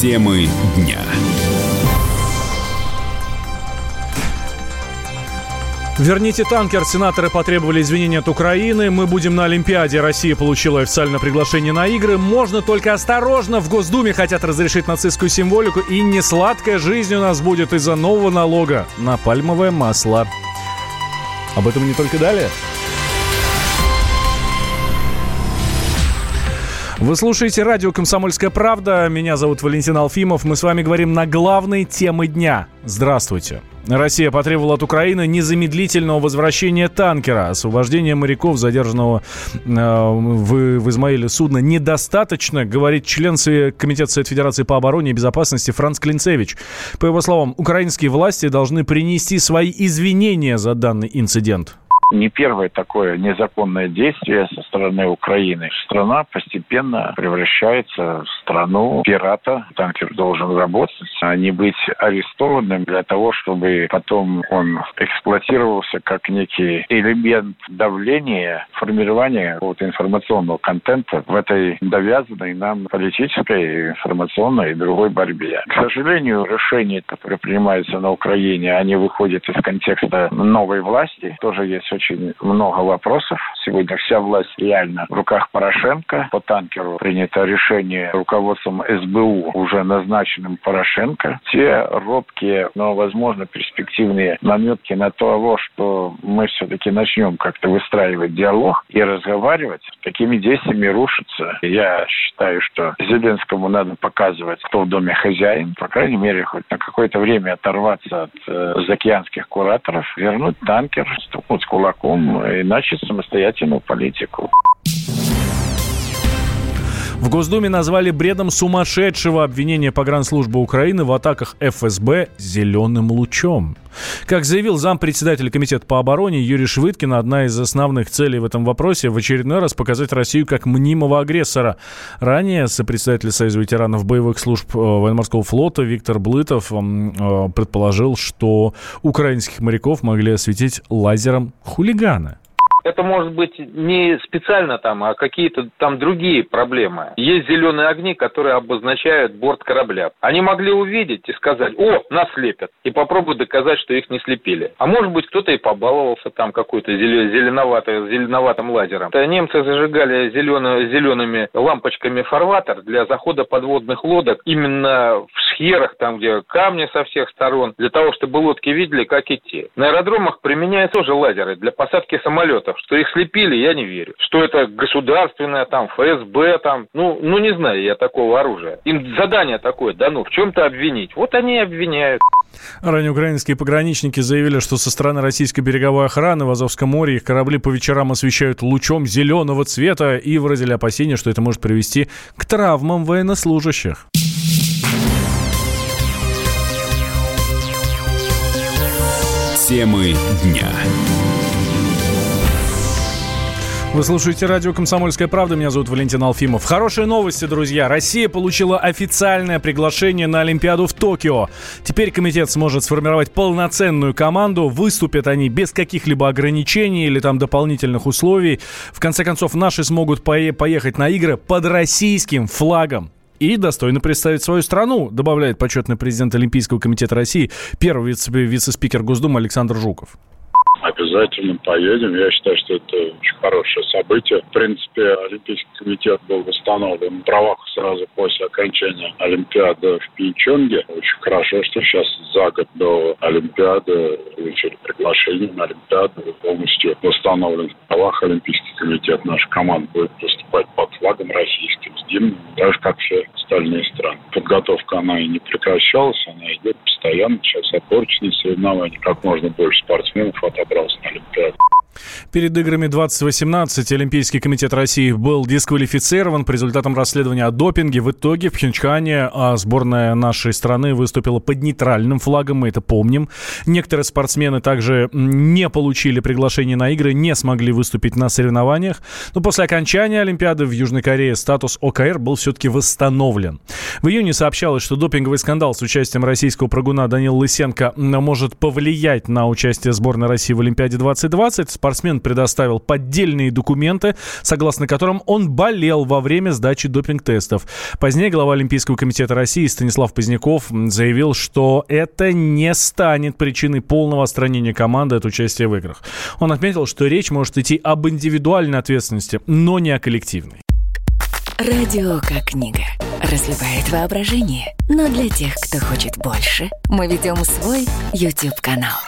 Темы дня. Верните танкер. Сенаторы потребовали извинения от Украины. Мы будем на Олимпиаде. Россия получила официальное приглашение на игры. Можно только осторожно. В Госдуме хотят разрешить нацистскую символику. И не сладкая жизнь у нас будет из-за нового налога на пальмовое масло. Об этом не только далее. Вы слушаете радио «Комсомольская правда». Меня зовут Валентин Алфимов. Мы с вами говорим на главные темы дня. Здравствуйте. Россия потребовала от Украины незамедлительного возвращения танкера. Освобождение моряков, задержанного э, в, в Измаиле судна, недостаточно, говорит член Комитета Совет Федерации по обороне и безопасности Франц Клинцевич. По его словам, украинские власти должны принести свои извинения за данный инцидент не первое такое незаконное действие со стороны Украины. Страна постепенно превращается в страну пирата. Танкер должен работать, а не быть арестованным для того, чтобы потом он эксплуатировался как некий элемент давления, формирования какого-то информационного контента в этой довязанной нам политической, информационной и другой борьбе. К сожалению, решения, которые принимаются на Украине, они выходят из контекста новой власти. Тоже есть очень много вопросов. Сегодня вся власть реально в руках Порошенко. По танкеру принято решение руководством СБУ, уже назначенным Порошенко. Те робкие, но, возможно, перспективные наметки на того, что мы все-таки начнем как-то выстраивать диалог и разговаривать, такими действиями рушится. Я считаю, что Зеленскому надо показывать, кто в доме хозяин, по крайней мере, хоть на какое-то время оторваться от э, заокеанских кураторов, вернуть танкер, стукнуть кулаком, и начать самостоятельную политику. В Госдуме назвали бредом сумасшедшего обвинения погранслужбы Украины в атаках ФСБ «зеленым лучом». Как заявил зампредседателя Комитета по обороне Юрий Швыдкин, одна из основных целей в этом вопросе в очередной раз показать Россию как мнимого агрессора. Ранее сопредседатель Союза ветеранов боевых служб э, военно-морского флота Виктор Блытов э, предположил, что украинских моряков могли осветить лазером хулигана это может быть не специально там, а какие-то там другие проблемы. Есть зеленые огни, которые обозначают борт корабля. Они могли увидеть и сказать, о, нас слепят, и попробуют доказать, что их не слепили. А может быть, кто-то и побаловался там какой-то зеленоватым, зеленоватым лазером. Это немцы зажигали зелено, зелеными лампочками фарватер для захода подводных лодок именно в шхерах, там, где камни со всех сторон, для того, чтобы лодки видели, как идти. На аэродромах применяются тоже лазеры для посадки самолетов что их слепили, я не верю. Что это государственное, там, ФСБ, там, ну, ну не знаю я такого оружия. Им задание такое дано, в чем-то обвинить. Вот они и обвиняют. Ранее украинские пограничники заявили, что со стороны российской береговой охраны в Азовском море их корабли по вечерам освещают лучом зеленого цвета и выразили опасения, что это может привести к травмам военнослужащих. Темы дня. Вы слушаете радио «Комсомольская правда». Меня зовут Валентин Алфимов. Хорошие новости, друзья. Россия получила официальное приглашение на Олимпиаду в Токио. Теперь комитет сможет сформировать полноценную команду. Выступят они без каких-либо ограничений или там дополнительных условий. В конце концов, наши смогут поехать на игры под российским флагом и достойно представить свою страну, добавляет почетный президент Олимпийского комитета России, первый вице-спикер Госдумы Александр Жуков обязательно поедем. Я считаю, что это очень хорошее событие. В принципе, Олимпийский комитет был восстановлен в правах сразу после окончания Олимпиады в Пинчонге. Очень хорошо, что сейчас за год до Олимпиады получили приглашение на Олимпиаду. Полностью восстановлен в правах Олимпийский комитет. Наша команда будет выступать под флагом российским, с гимном, так как все остальные страны. Подготовка, она и не прекращалась, она идет постоянно. Сейчас отборочные соревнования, как можно больше спортсменов отобрался на Олимпиаду. Перед играми 2018 Олимпийский комитет России был дисквалифицирован по результатам расследования о допинге. В итоге в Пхенчхане а сборная нашей страны выступила под нейтральным флагом, мы это помним. Некоторые спортсмены также не получили приглашение на игры, не смогли выступить на соревнованиях. Но после окончания Олимпиады в Южной Корее статус ОКР был все-таки восстановлен. В июне сообщалось, что допинговый скандал с участием российского прыгуна Данила Лысенко может повлиять на участие сборной России в Олимпиаде 2020 спортсмен предоставил поддельные документы, согласно которым он болел во время сдачи допинг-тестов. Позднее глава Олимпийского комитета России Станислав Поздняков заявил, что это не станет причиной полного отстранения команды от участия в играх. Он отметил, что речь может идти об индивидуальной ответственности, но не о коллективной. Радио как книга. Разливает воображение. Но для тех, кто хочет больше, мы ведем свой YouTube-канал.